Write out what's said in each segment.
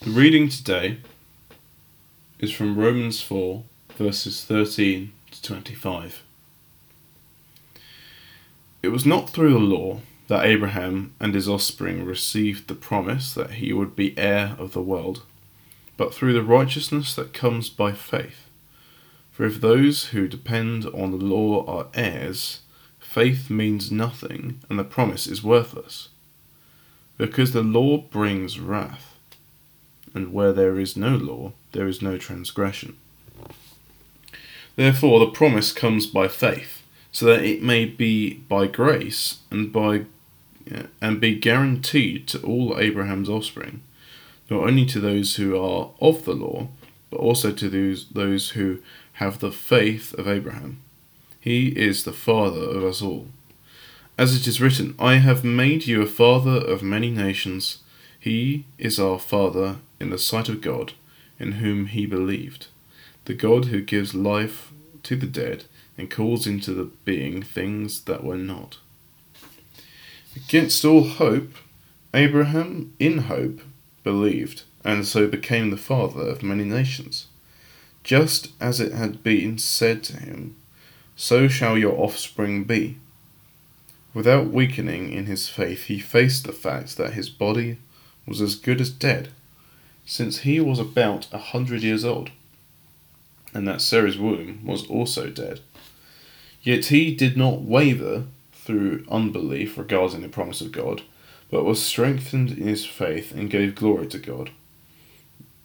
The reading today is from Romans 4, verses 13 to 25. It was not through the law that Abraham and his offspring received the promise that he would be heir of the world, but through the righteousness that comes by faith. For if those who depend on the law are heirs, faith means nothing and the promise is worthless. Because the law brings wrath, and where there is no law, there is no transgression. Therefore, the promise comes by faith, so that it may be by grace and by and be guaranteed to all Abraham's offspring, not only to those who are of the law, but also to those, those who have the faith of Abraham. He is the father of us all. As it is written, I have made you a father of many nations. He is our father in the sight of God, in whom he believed, the God who gives life to the dead and calls into the being things that were not. Against all hope, Abraham, in hope, believed, and so became the father of many nations. Just as it had been said to him, So shall your offspring be. Without weakening in his faith, he faced the fact that his body was as good as dead, since he was about a hundred years old, and that Sarah's womb was also dead. Yet he did not waver through unbelief regarding the promise of God, but was strengthened in his faith and gave glory to God,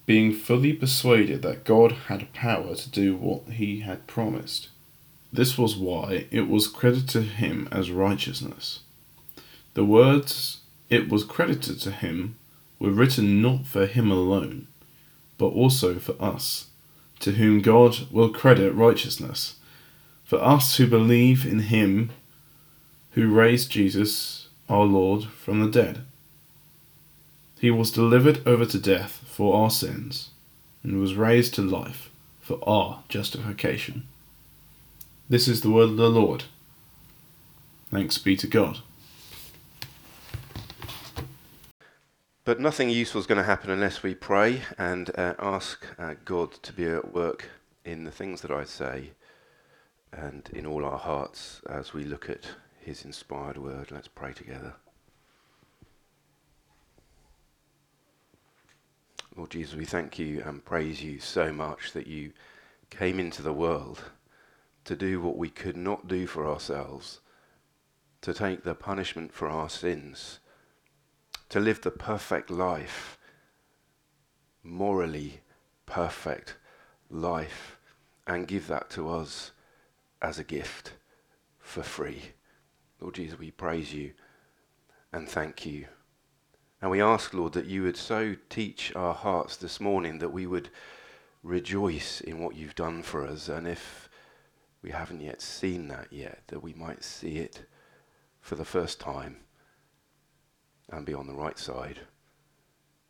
being fully persuaded that God had power to do what he had promised. This was why it was credited to him as righteousness. The words it was credited to him were written not for him alone, but also for us, to whom God will credit righteousness, for us who believe in him who raised Jesus, our Lord, from the dead. He was delivered over to death for our sins, and was raised to life for our justification. This is the word of the Lord. Thanks be to God. But nothing useful is going to happen unless we pray and uh, ask uh, God to be at work in the things that I say and in all our hearts as we look at his inspired word. Let's pray together. Lord Jesus, we thank you and praise you so much that you came into the world to do what we could not do for ourselves, to take the punishment for our sins, to live the perfect life, morally perfect life, and give that to us as a gift for free. Lord Jesus, we praise you and thank you. And we ask, Lord, that you would so teach our hearts this morning that we would rejoice in what you've done for us. And if we haven't yet seen that yet, that we might see it for the first time and be on the right side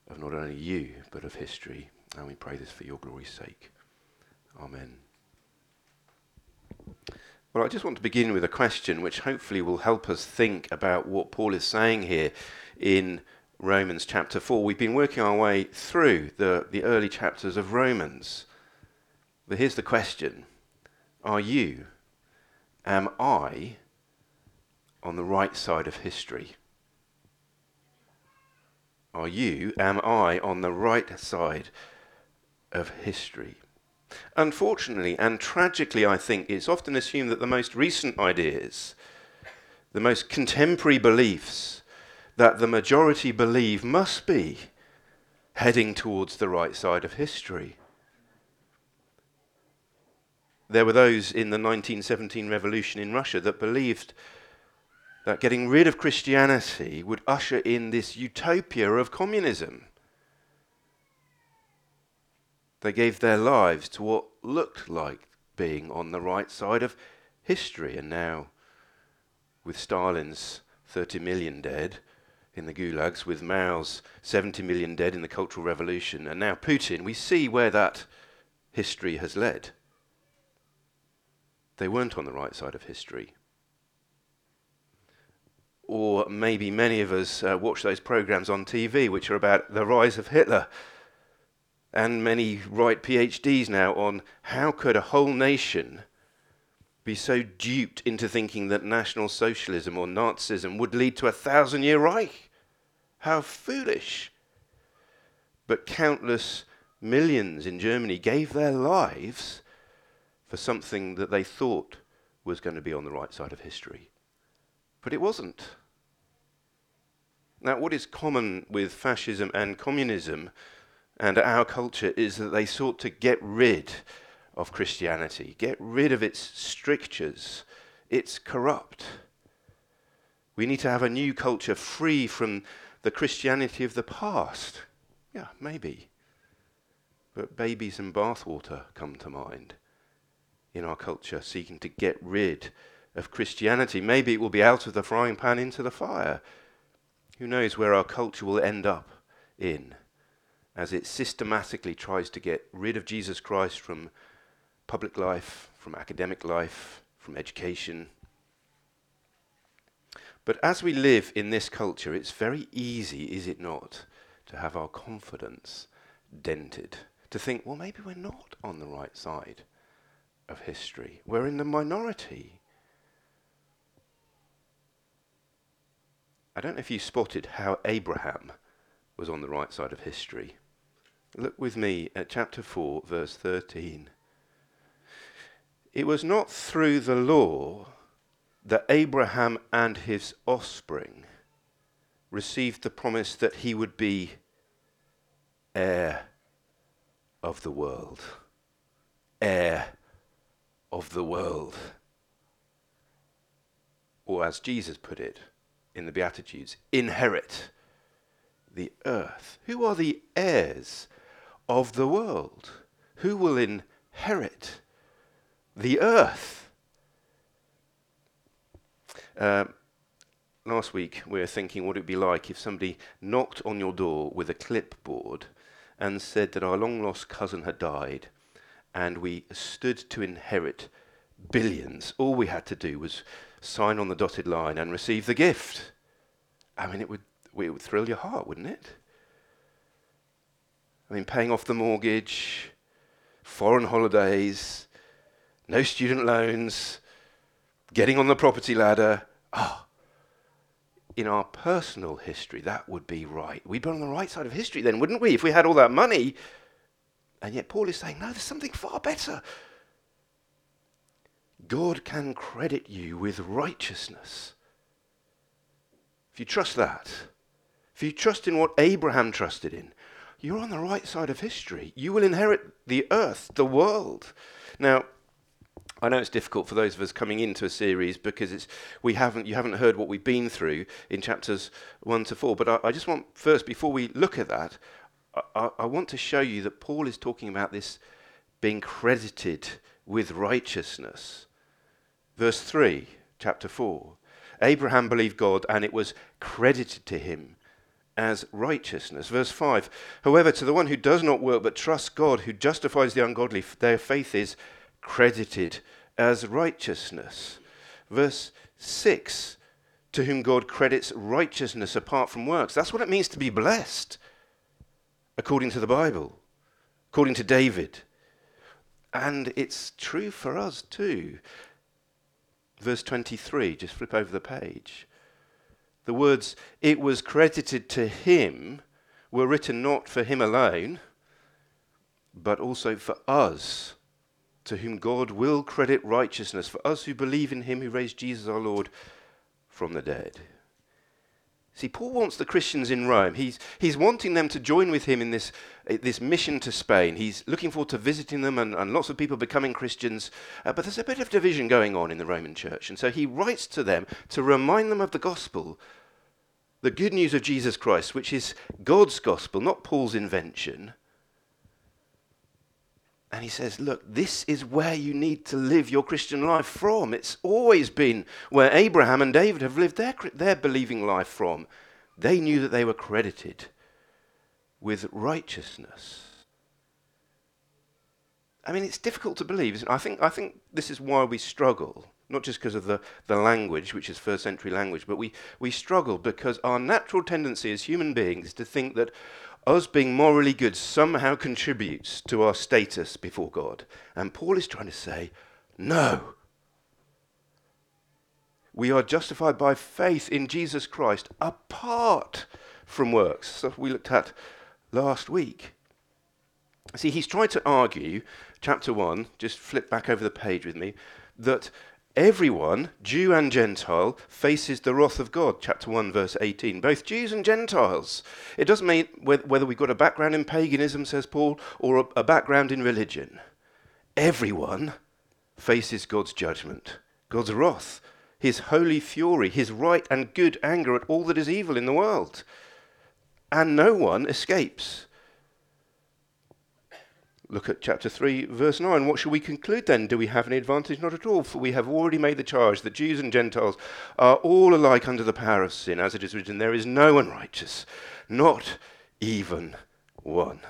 of not only you, but of history. And we pray this for your glory's sake. Amen. Well, I just want to begin with a question which hopefully will help us think about what Paul is saying here in Romans chapter 4. We've been working our way through the, the early chapters of Romans. But here's the question Are you, am I, on the right side of history? Are you, am I, on the right side of history? Unfortunately and tragically, I think, it's often assumed that the most recent ideas, the most contemporary beliefs that the majority believe must be heading towards the right side of history. There were those in the 1917 revolution in Russia that believed that getting rid of Christianity would usher in this utopia of communism. They gave their lives to what looked like being on the right side of history. And now, with Stalin's 30 million dead in the gulags, with Mao's 70 million dead in the Cultural Revolution, and now Putin, we see where that history has led. They weren't on the right side of history. Or maybe many of us uh, watch those programs on TV which are about the rise of Hitler and many write PhDs now on how could a whole nation be so duped into thinking that National Socialism or Nazism would lead to a thousand year Reich. How foolish. But countless millions in Germany gave their lives for something that they thought was going to be on the right side of history. But it wasn't. Now, what is common with fascism and communism and our culture is that they sought to get rid of Christianity, get rid of its strictures. It's corrupt. We need to have a new culture free from the Christianity of the past. Yeah, maybe. But babies and bathwater come to mind in our culture, seeking to get rid of Christianity. Maybe it will be out of the frying pan into the fire. Who knows where our culture will end up in as it systematically tries to get rid of Jesus Christ from public life, from academic life, from education. But as we live in this culture, it's very easy, is it not, to have our confidence dented. To think, well, maybe we're not on the right side of history. We're in the minority. I don't know if you spotted how Abraham was on the right side of history. Look with me at chapter 4, verse 13. It was not through the law that Abraham and his offspring received the promise that he would be heir of the world. Heir of the world. Or as Jesus put it in the Beatitudes, inherit the earth. Who are the heirs of the world? Who will inherit the earth. Uh, last week we were thinking what it would be like if somebody knocked on your door with a clipboard and said that our long lost cousin had died and we stood to inherit billions. All we had to do was sign on the dotted line and receive the gift. I mean, it would, it would thrill your heart, wouldn't it? I mean, paying off the mortgage, foreign holidays, no student loans, getting on the property ladder. Ah, oh, in our personal history, that would be right. We'd be on the right side of history then, wouldn't we, if we had all that money? And yet Paul is saying, no, there's something far better. God can credit you with righteousness. If you trust that, if you trust in what Abraham trusted in, you're on the right side of history. You will inherit the earth, the world. Now, I know it's difficult for those of us coming into a series because it's we haven't you haven't heard what we've been through in chapters one to four. But I, I just want first, before we look at that, I, I want to show you that Paul is talking about this being credited with righteousness. Verse three, chapter four. Abraham believed God, and it was credited to him as righteousness. Verse 5 However, to the one who does not work but trusts God, who justifies the ungodly, their faith is credited as righteousness. Verse 6 to whom God credits righteousness apart from works. That's what it means to be blessed, according to the Bible, according to David. And it's true for us too. Verse 23, just flip over the page. The words, it was credited to him, were written not for him alone, but also for us to whom God will credit righteousness for us who believe in him who raised Jesus our Lord from the dead. See, Paul wants the Christians in Rome. He's, he's wanting them to join with him in this, this mission to Spain. He's looking forward to visiting them and, and lots of people becoming Christians. Uh, but there's a bit of division going on in the Roman church. And so he writes to them to remind them of the gospel, the good news of Jesus Christ, which is God's gospel, not Paul's invention. And he says, Look, this is where you need to live your Christian life from. It's always been where Abraham and David have lived their, their believing life from. They knew that they were credited with righteousness. I mean, it's difficult to believe. I think, I think this is why we struggle. Not just because of the, the language, which is first century language, but we, we struggle because our natural tendency as human beings is to think that us being morally good somehow contributes to our status before God. And Paul is trying to say, no. We are justified by faith in Jesus Christ apart from works. Stuff we looked at last week. See, he's tried to argue, chapter 1, just flip back over the page with me, that everyone, Jew and Gentile, faces the wrath of God. Chapter 1, verse 18. Both Jews and Gentiles. It doesn't mean whether we've got a background in paganism, says Paul, or a background in religion. Everyone faces God's judgment, God's wrath, his holy fury, his right and good anger at all that is evil in the world. And no one escapes. Look at chapter 3, verse 9. What shall we conclude then? Do we have any advantage? Not at all, for we have already made the charge that Jews and Gentiles are all alike under the power of sin. As it is written, there is no one righteous, not even one.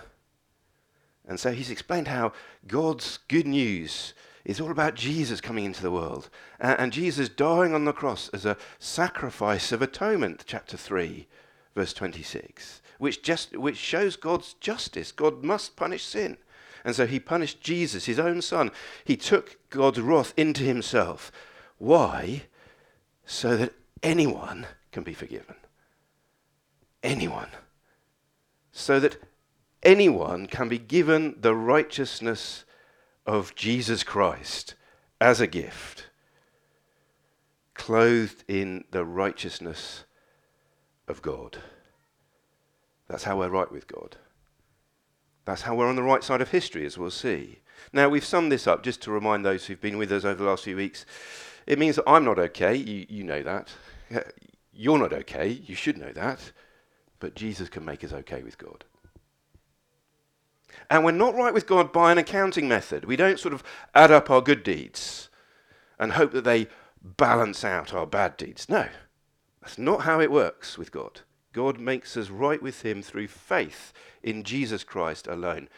And so he's explained how God's good news is all about Jesus coming into the world and, and Jesus dying on the cross as a sacrifice of atonement, chapter 3, verse 26, which, just, which shows God's justice. God must punish sin. And so he punished Jesus, his own son. He took God's wrath into himself. Why? So that anyone can be forgiven. Anyone. So that anyone can be given the righteousness of Jesus Christ as a gift, clothed in the righteousness of God. That's how we're right with God. That's how we're on the right side of history, as we'll see. Now, we've summed this up just to remind those who've been with us over the last few weeks. It means that I'm not okay. You, you know that. You're not okay. You should know that. But Jesus can make us okay with God. And we're not right with God by an accounting method. We don't sort of add up our good deeds and hope that they balance out our bad deeds. No, that's not how it works with God. God makes us right with Him through faith in Jesus Christ alone.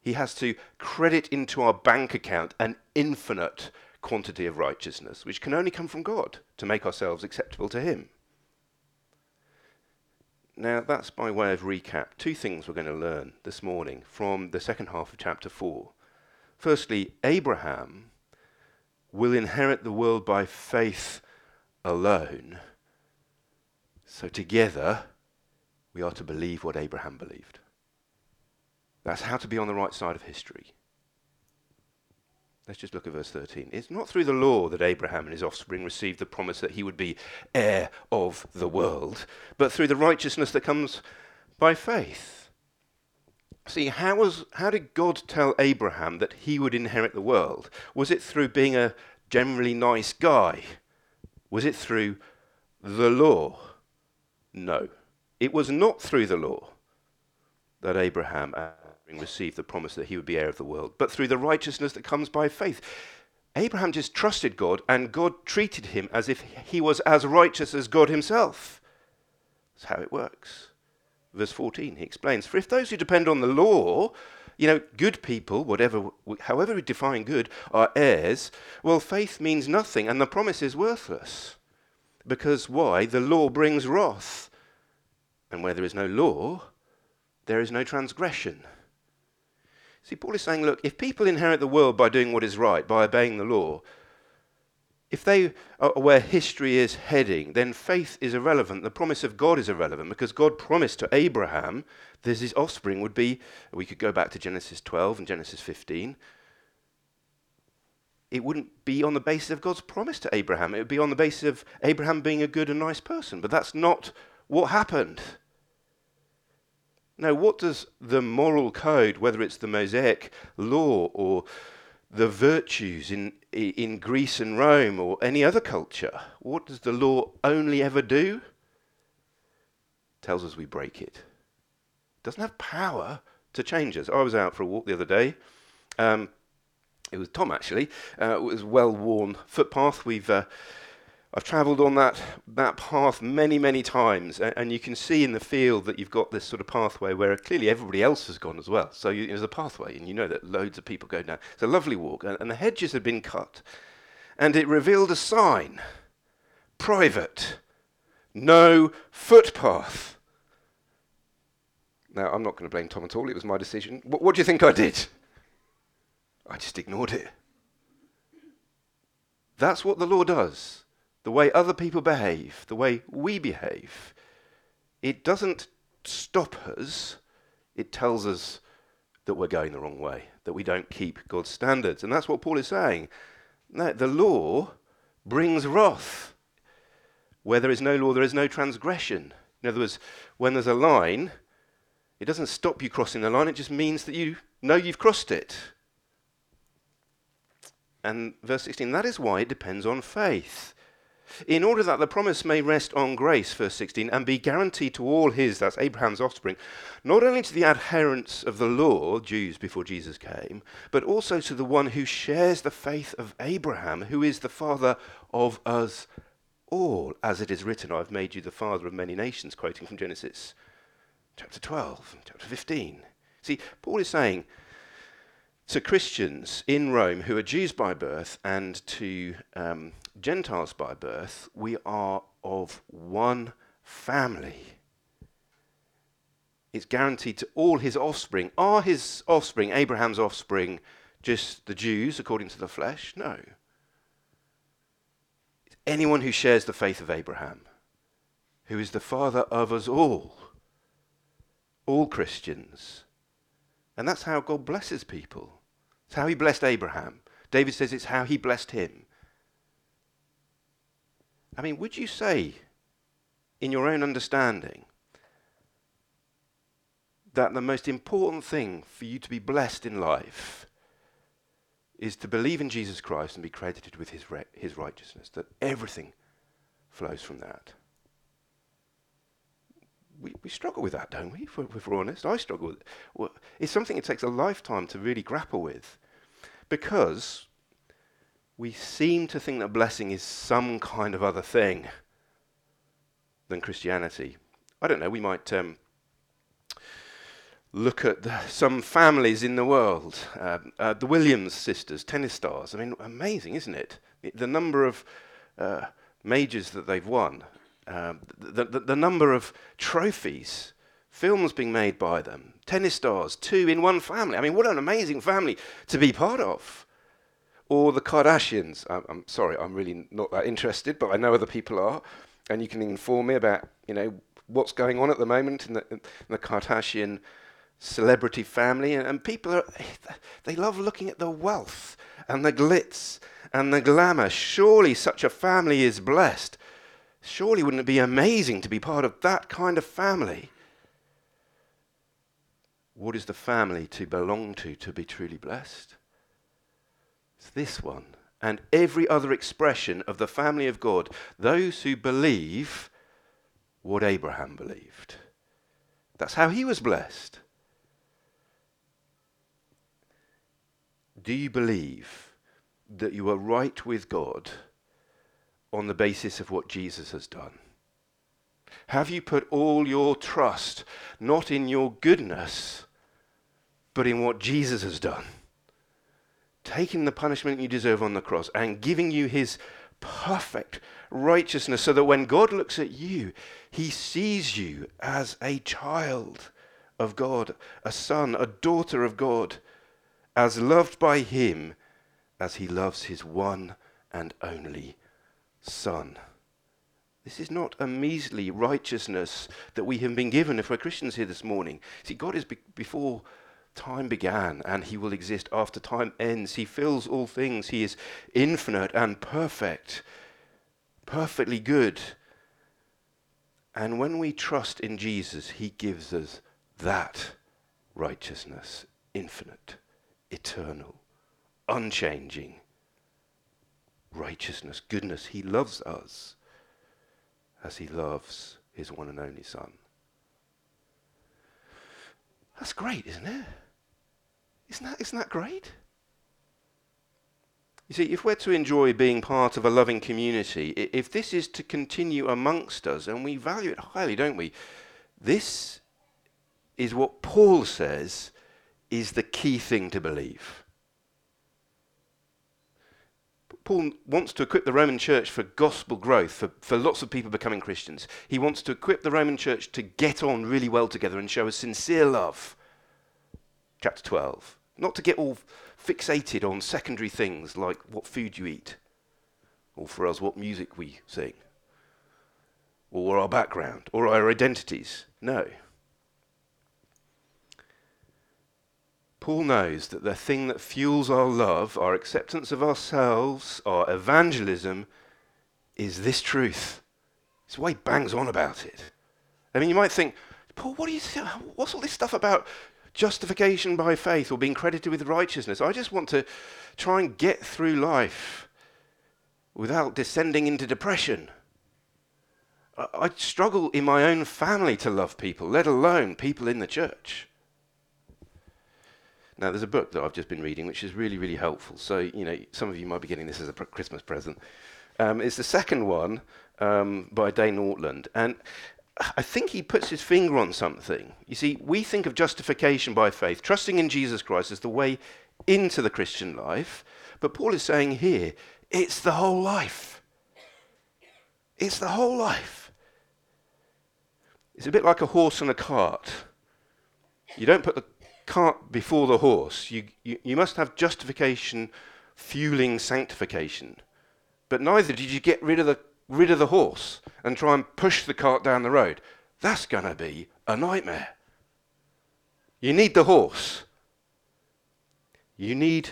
He has to credit into our bank account an infinite quantity of righteousness, which can only come from God to make ourselves acceptable to Him. Now, that's by way of recap. Two things we're going to learn this morning from the second half of chapter 4. Firstly, Abraham will inherit the world by faith alone. So, together, we are to believe what Abraham believed. That's how to be on the right side of history. Let's just look at verse 13. It's not through the law that Abraham and his offspring received the promise that he would be heir of the world, but through the righteousness that comes by faith. See, how, was, how did God tell Abraham that he would inherit the world? Was it through being a generally nice guy? Was it through the law? No. It was not through the law that Abraham received the promise that he would be heir of the world, but through the righteousness that comes by faith. Abraham just trusted God, and God treated him as if he was as righteous as God himself. That's how it works. Verse 14, he explains For if those who depend on the law, you know, good people, whatever, however we define good, are heirs, well, faith means nothing, and the promise is worthless. Because why? The law brings wrath. And where there is no law, there is no transgression. See, Paul is saying, look, if people inherit the world by doing what is right, by obeying the law, if they are where history is heading, then faith is irrelevant. The promise of God is irrelevant because God promised to Abraham that his offspring would be, we could go back to Genesis 12 and Genesis 15. It wouldn't be on the basis of God's promise to Abraham. It would be on the basis of Abraham being a good and nice person. But that's not what happened. Now, what does the moral code, whether it's the Mosaic law or the virtues in, in Greece and Rome or any other culture, what does the law only ever do? It tells us we break it. It doesn't have power to change us. I was out for a walk the other day. Um, it was Tom actually. Uh, it was well worn footpath. We've uh, I've travelled on that, that path many, many times, and, and, you can see in the field that you've got this sort of pathway where clearly everybody else has gone as well. So you, there's a pathway, and you know that loads of people go down. It's a lovely walk, and, and the hedges have been cut. and it revealed a sign private, no footpath. Now, I'm not going to blame Tom at all, it was my decision. What do you think I did? I just ignored it. That's what the law does. The way other people behave, the way we behave. It doesn't stop us, it tells us that we're going the wrong way, that we don't keep God's standards. And that's what Paul is saying. No, the law brings wrath. Where there is no law, there is no transgression. In other words, when there's a line, it doesn't stop you crossing the line, it just means that you know you've crossed it. And verse 16, that is why it depends on faith. In order that the promise may rest on grace, verse 16, and be guaranteed to all his, that's Abraham's offspring, not only to the adherents of the law, Jews before Jesus came, but also to the one who shares the faith of Abraham, who is the father of us all. As it is written, I've made you the father of many nations, quoting from Genesis chapter 12, chapter 15. See, Paul is saying, to Christians in Rome who are Jews by birth and to um, Gentiles by birth, we are of one family. It's guaranteed to all his offspring. Are his offspring, Abraham's offspring, just the Jews according to the flesh? No. Anyone who shares the faith of Abraham, who is the father of us all, all Christians. And that's how God blesses people. It's how he blessed Abraham. David says it's how he blessed him. I mean, would you say, in your own understanding, that the most important thing for you to be blessed in life is to believe in Jesus Christ and be credited with his, re- his righteousness, that everything flows from that? We, we struggle with that, don't we, if we're, if we're honest? I struggle with it. Well, it's something it takes a lifetime to really grapple with because we seem to think that blessing is some kind of other thing than Christianity. I don't know, we might um, look at the, some families in the world. Uh, uh, the Williams sisters, tennis stars. I mean, amazing, isn't it? The number of uh, majors that they've won, um, the, the, the number of trophies, films being made by them, tennis stars, two in one family. I mean, what an amazing family to be part of. Or the Kardashians. I'm, I'm sorry, I'm really not that interested, but I know other people are, and you can inform me about, you know, what's going on at the moment in the, in the Kardashian celebrity family. And, and people are, they love looking at the wealth and the glitz and the glamour. Surely such a family is blessed. Surely wouldn't it be amazing to be part of that kind of family? What is the family to belong to to be truly blessed? It's this one. And every other expression of the family of God, those who believe what Abraham believed. That's how he was blessed. Do you believe that you are right with God on the basis of what Jesus has done? Have you put all your trust not in your goodness, but in what Jesus has done. Taking the punishment you deserve on the cross and giving you his perfect righteousness so that when God looks at you, he sees you as a child of God, a son, a daughter of God, as loved by him as he loves his one and only son. This is not a measly righteousness that we have been given if we're Christians here this morning. See, God is be- before time began and he will exist after time ends. He fills all things. He is infinite and perfect, perfectly good. And when we trust in Jesus, he gives us that righteousness, infinite, eternal, unchanging righteousness, goodness. He loves us as he loves his one and only Son. That's great, isn't it? Isn't that, isn't that great? You see, if we're to enjoy being part of a loving community, if this is to continue amongst us, and we value it highly, don't we? This is what Paul says is the key thing to believe. Paul wants to equip the Roman church for gospel growth, for, for lots of people becoming Christians. He wants to equip the Roman church to get on really well together and show a sincere love. Chapter 12. Not to get all fixated on secondary things like what food you eat, or for us, what music we sing, or our background, or our identities. No. Paul knows that the thing that fuels our love, our acceptance of ourselves, our evangelism, is this truth. It's why he bangs on about it. I mean, you might think, Paul, what do you th- what's all this stuff about justification by faith or being credited with righteousness? I just want to try and get through life without descending into depression. I, I struggle in my own family to love people, let alone people in the church. Now, there's a book that I've just been reading which is really, really helpful. So, you know, some of you might be getting this as a pr- Christmas present. Um, it's the second one um, by Dane Ortlund. And I think he puts his finger on something. You see, we think of justification by faith, trusting in Jesus Christ as the way into the Christian life. But Paul is saying here, it's the whole life. It's the whole life. It's a bit like a horse and a cart. You don't put the cart before the horse. You, you, you must have justification fueling sanctification. But neither did you get rid of the rid of the horse and try and push the cart down the road. That's going to be a nightmare. You need the horse. You need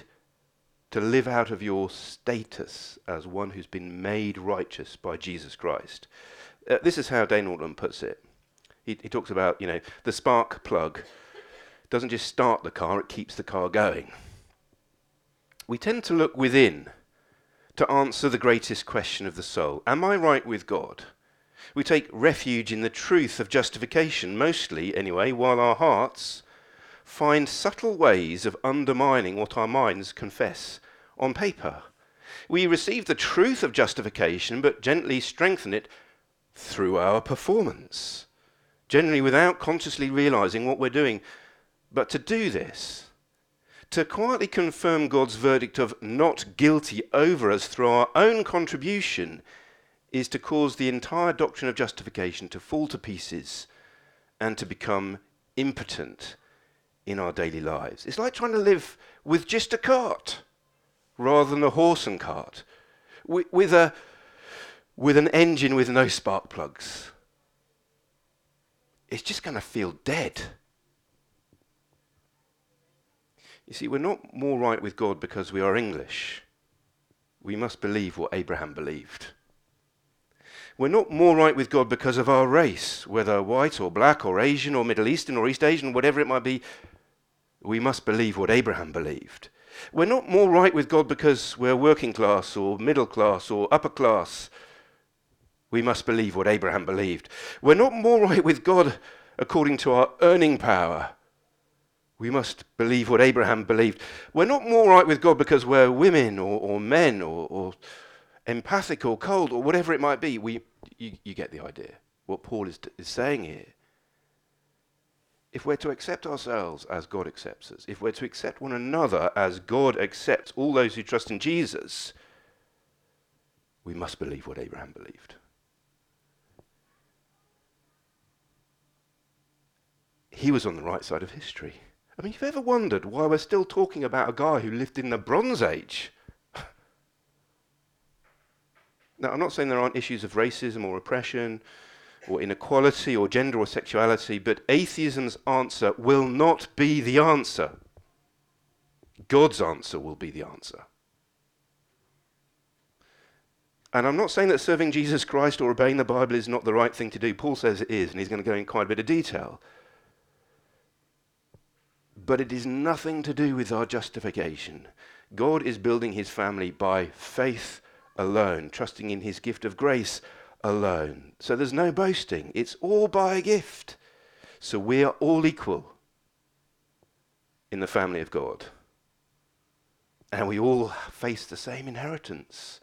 to live out of your status as one who's been made righteous by Jesus Christ. Uh, this is how Dane Ortlund puts it. He, he talks about, you know, the spark plug doesn't just start the car, it keeps the car going. We tend to look within to answer the greatest question of the soul Am I right with God? We take refuge in the truth of justification, mostly anyway, while our hearts find subtle ways of undermining what our minds confess on paper. We receive the truth of justification, but gently strengthen it through our performance, generally without consciously realizing what we're doing. But to do this, to quietly confirm God's verdict of not guilty over us through our own contribution, is to cause the entire doctrine of justification to fall to pieces and to become impotent in our daily lives. It's like trying to live with just a cart rather than a horse and cart, with, with, a, with an engine with no spark plugs. It's just going to feel dead. You see, we're not more right with God because we are English. We must believe what Abraham believed. We're not more right with God because of our race, whether white or black or Asian or Middle Eastern or East Asian, whatever it might be. We must believe what Abraham believed. We're not more right with God because we're working class or middle class or upper class. We must believe what Abraham believed. We're not more right with God according to our earning power. We must believe what Abraham believed. We're not more right with God because we're women or, or men or, or, empathic or cold or whatever it might be. We, you, you get the idea. What Paul is, is saying here. If we're to accept ourselves as God accepts us, if we're to accept one another as God accepts all those who trust in Jesus, we must believe what Abraham believed. He was on the right side of history. I mean, you've ever wondered why we're still talking about a guy who lived in the Bronze Age? now, I'm not saying there aren't issues of racism or oppression or inequality or gender or sexuality, but atheism's answer will not be the answer. God's answer will be the answer. And I'm not saying that serving Jesus Christ or obeying the Bible is not the right thing to do. Paul says it is, and he's going to go in quite a bit of detail but it is nothing to do with our justification. God is building his family by faith alone, trusting in his gift of grace alone. So there's no boasting, it's all by a gift. So we are all equal in the family of God. And we all face the same inheritance.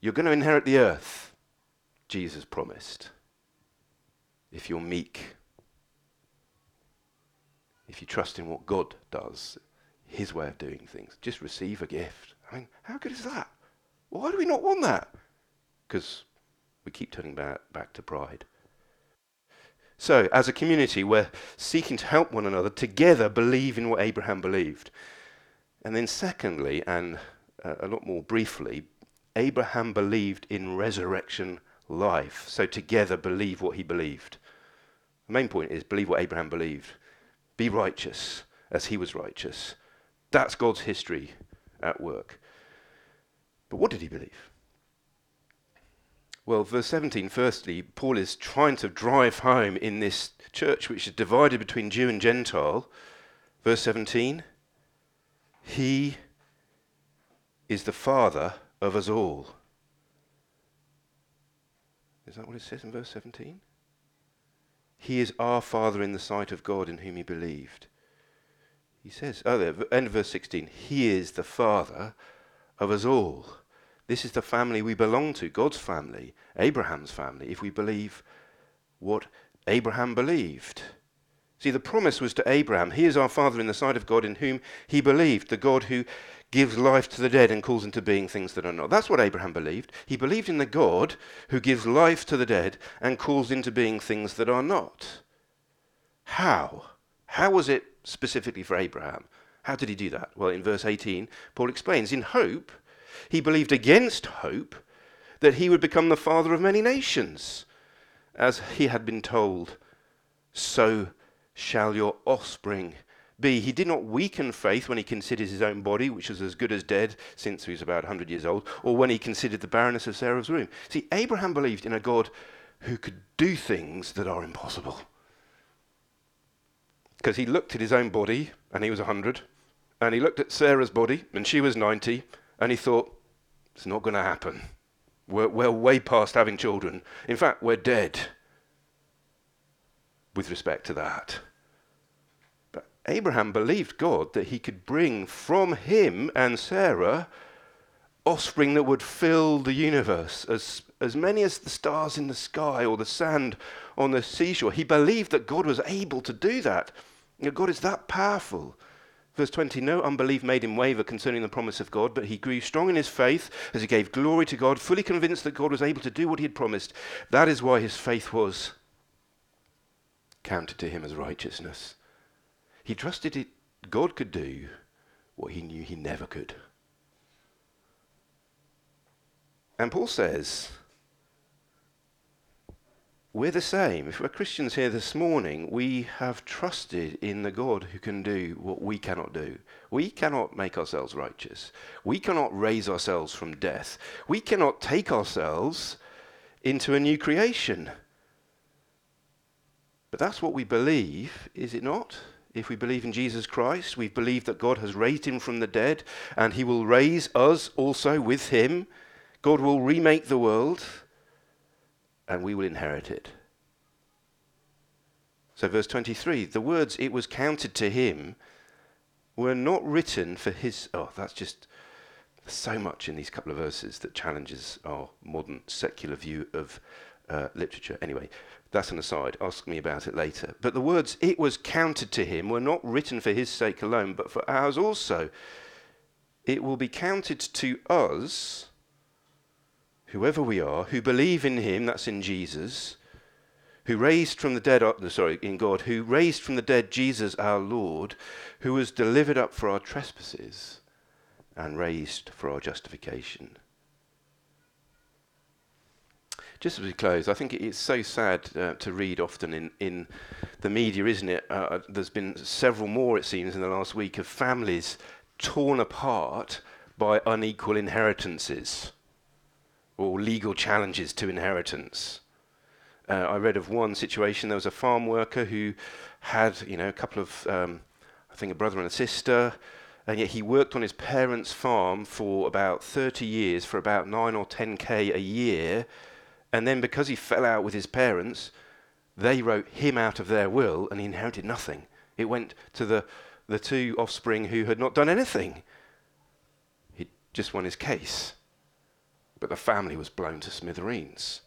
You're going to inherit the earth, Jesus promised, if you're meek if you trust in what God does, His way of doing things, just receive a gift. I mean, how good is that? Why do we not want that? Because we keep turning back, back to pride. So, as a community, we're seeking to help one another together believe in what Abraham believed. And then, secondly, and uh, a lot more briefly, Abraham believed in resurrection life. So, together, believe what he believed. The main point is believe what Abraham believed. Be righteous as he was righteous. That's God's history at work. But what did he believe? Well, verse 17, firstly, Paul is trying to drive home in this church which is divided between Jew and Gentile. Verse 17, he is the father of us all. Is that what it says in verse 17? He is our father in the sight of God in whom he believed. He says, oh, there, end of verse 16, he is the father of us all. This is the family we belong to, God's family, Abraham's family, if we believe what Abraham believed. See, the promise was to Abraham, He is our Father in the sight of God in whom he believed, the God who gives life to the dead and calls into being things that are not. That's what Abraham believed. He believed in the God who gives life to the dead and calls into being things that are not. How? How was it specifically for Abraham? How did he do that? Well, in verse 18, Paul explains in hope, he believed against hope that he would become the father of many nations. As he had been told, so shall your offspring be. He did not weaken faith when he considered his own body, which was as good as dead since he was about 100 years old, or when he considered the barrenness of Sarah's womb. See, Abraham believed in a God who could do things that are impossible. Because he looked at his own body, and he was 100, and he looked at Sarah's body, and she was 90, and he thought, it's not going to happen. We're, we're way past having children. In fact, we're dead with respect to that. Abraham believed God that he could bring from him and Sarah offspring that would fill the universe, as, as many as the stars in the sky or the sand on the seashore. He believed that God was able to do that. You know, God is that powerful. Verse 20 No unbelief made him waver concerning the promise of God, but he grew strong in his faith as he gave glory to God, fully convinced that God was able to do what he had promised. That is why his faith was counted to him as righteousness. He trusted it, God could do what he knew he never could. And Paul says we're the same. If we're Christians here this morning, we have trusted in the God who can do what we cannot do. We cannot make ourselves righteous. We cannot raise ourselves from death. We cannot take ourselves into a new creation. But that's what we believe, is it not? If we believe in Jesus Christ, we believe that God has raised him from the dead and he will raise us also with him. God will remake the world and we will inherit it. So, verse 23 the words, it was counted to him, were not written for his. Oh, that's just so much in these couple of verses that challenges our modern secular view of uh, literature. Anyway, that's an aside. Ask me about it later. But the words, it was counted to him, were not written for his sake alone, but for ours also. It will be counted to us whoever we are, who believe in him, that's in Jesus, who raised from the dead, uh, sorry, in God, who raised from the dead Jesus our Lord, who was delivered up for our trespasses and raised for our justification. Just as we close, I think it's so sad uh, to read often in, in the media, isn't it? Uh, there's been several more, it seems, in the last week of families torn apart by unequal inheritances or legal challenges to inheritance. Uh, I read of one situation. There was a farm worker who had, you know, a couple of, um, I think, a brother and a sister, and yet he worked on his parents' farm for about 30 years for about 9 or 10k a year. And then because he fell out with his parents, they wrote him out of their will and he inherited nothing. It went to the, the two offspring who had not done anything. He just won his case but the family was blown to smithereens.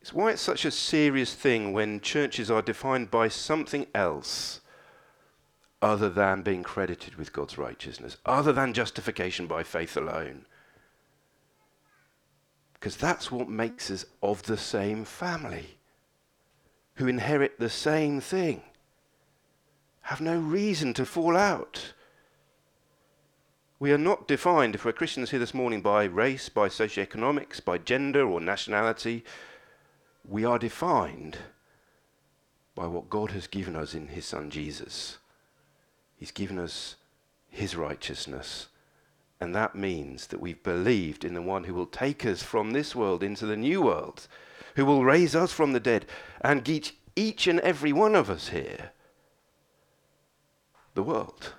It's why it's such a serious thing when churches are defined by something else other than being credited with God's righteousness, other than justification by faith alone. Because that's what makes us of the same family, who inherit the same thing, have no reason to fall out. We are not defined, if we're Christians here this morning, by race, by socioeconomics, by gender or nationality. We are defined by what God has given us in His Son Jesus. He's given us His righteousness. And that means that we've believed in the one who will take us from this world into the new world, who will raise us from the dead and teach each and every one of us here the world.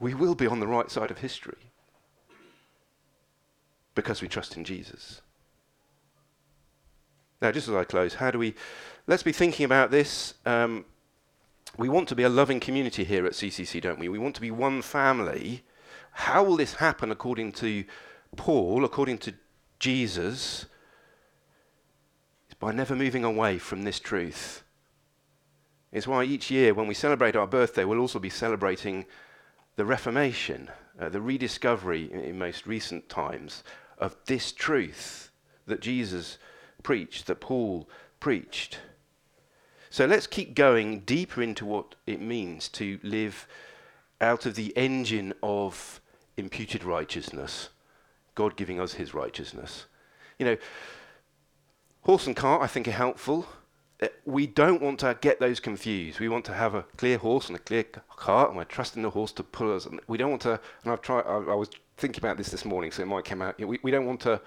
We will be on the right side of history because we trust in Jesus. Now, just as I close, how do we let's be thinking about this. Um, we want to be a loving community here at CCC, don't we? We want to be one family. How will this happen according to Paul, according to Jesus? It's by never moving away from this truth. It's why each year when we celebrate our birthday, we'll also be celebrating the Reformation, uh, the rediscovery in, in most recent times of this truth that Jesus preached, that Paul preached. So let's keep going deeper into what it means to live out of the engine of imputed righteousness, God giving us his righteousness. You know, horse and cart, I think, are helpful. Uh, we don't want to get those confused. We want to have a clear horse and a clear cart, and we're trusting the horse to pull us. And we don't want to, and I've tried, I, I was thinking about this this morning, so it might come out. We, we don't want to,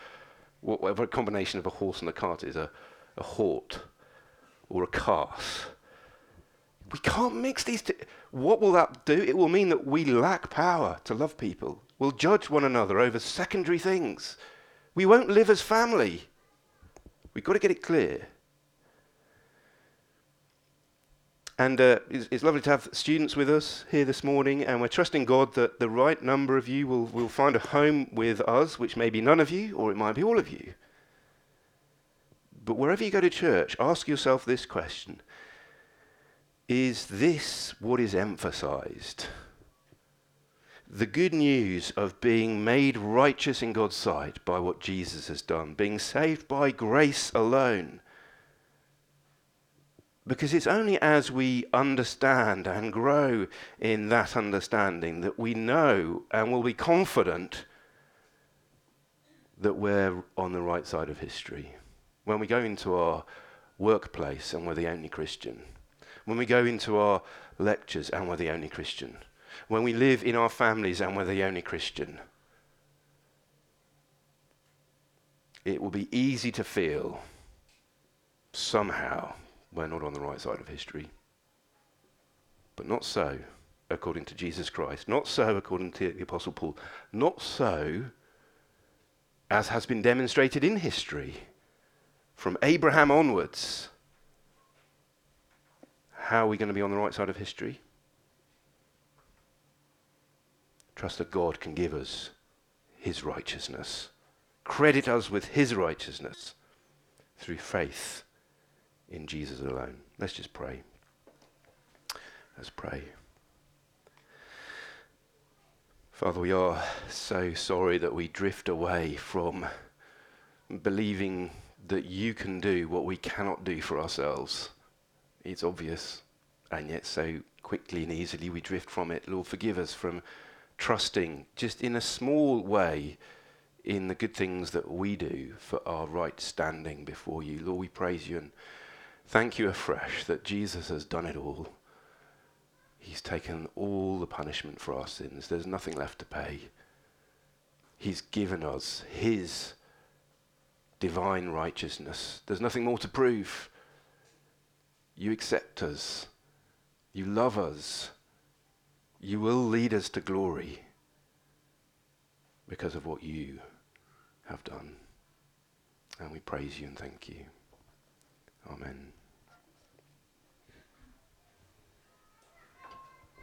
whatever combination of a horse and a cart is, a, a hort or a calf. We can't mix these two. What will that do? It will mean that we lack power to love people. We'll judge one another over secondary things. We won't live as family. We've got to get it clear. And uh, it's, it's, lovely to have students with us here this morning, and we're trusting God that the right number of you will, will find a home with us, which may be none of you, or it might be all of you. But wherever you go to church, ask yourself this question Is this what is emphasized? The good news of being made righteous in God's sight by what Jesus has done, being saved by grace alone. Because it's only as we understand and grow in that understanding that we know and will be confident that we're on the right side of history when we go into our workplace and we're the only Christian, when we go into our lectures and we're the only Christian, when we live in our families and we're the only Christian, it will be easy to feel somehow we're not on the right side of history. But not so according to Jesus Christ, not so according to the Apostle Paul, not so as has been demonstrated in history from Abraham onwards, how are we going to be on the right side of history? Trust that God can give us his righteousness, credit us with his righteousness through faith in Jesus alone. Let's just pray. Let's pray. Father, we are so sorry that we drift away from believing that you can do what we cannot do for ourselves. It's obvious, and yet so quickly and easily we drift from it. Lord, forgive us from trusting just in a small way in the good things that we do for our right standing before you. Lord, we praise you and thank you afresh that Jesus has done it all. He's taken all the punishment for our sins. There's nothing left to pay. He's given us his divine righteousness. There's nothing more to prove. You accept us. You love us. You will lead us to glory because of what you have done. And we praise you and thank you. Amen.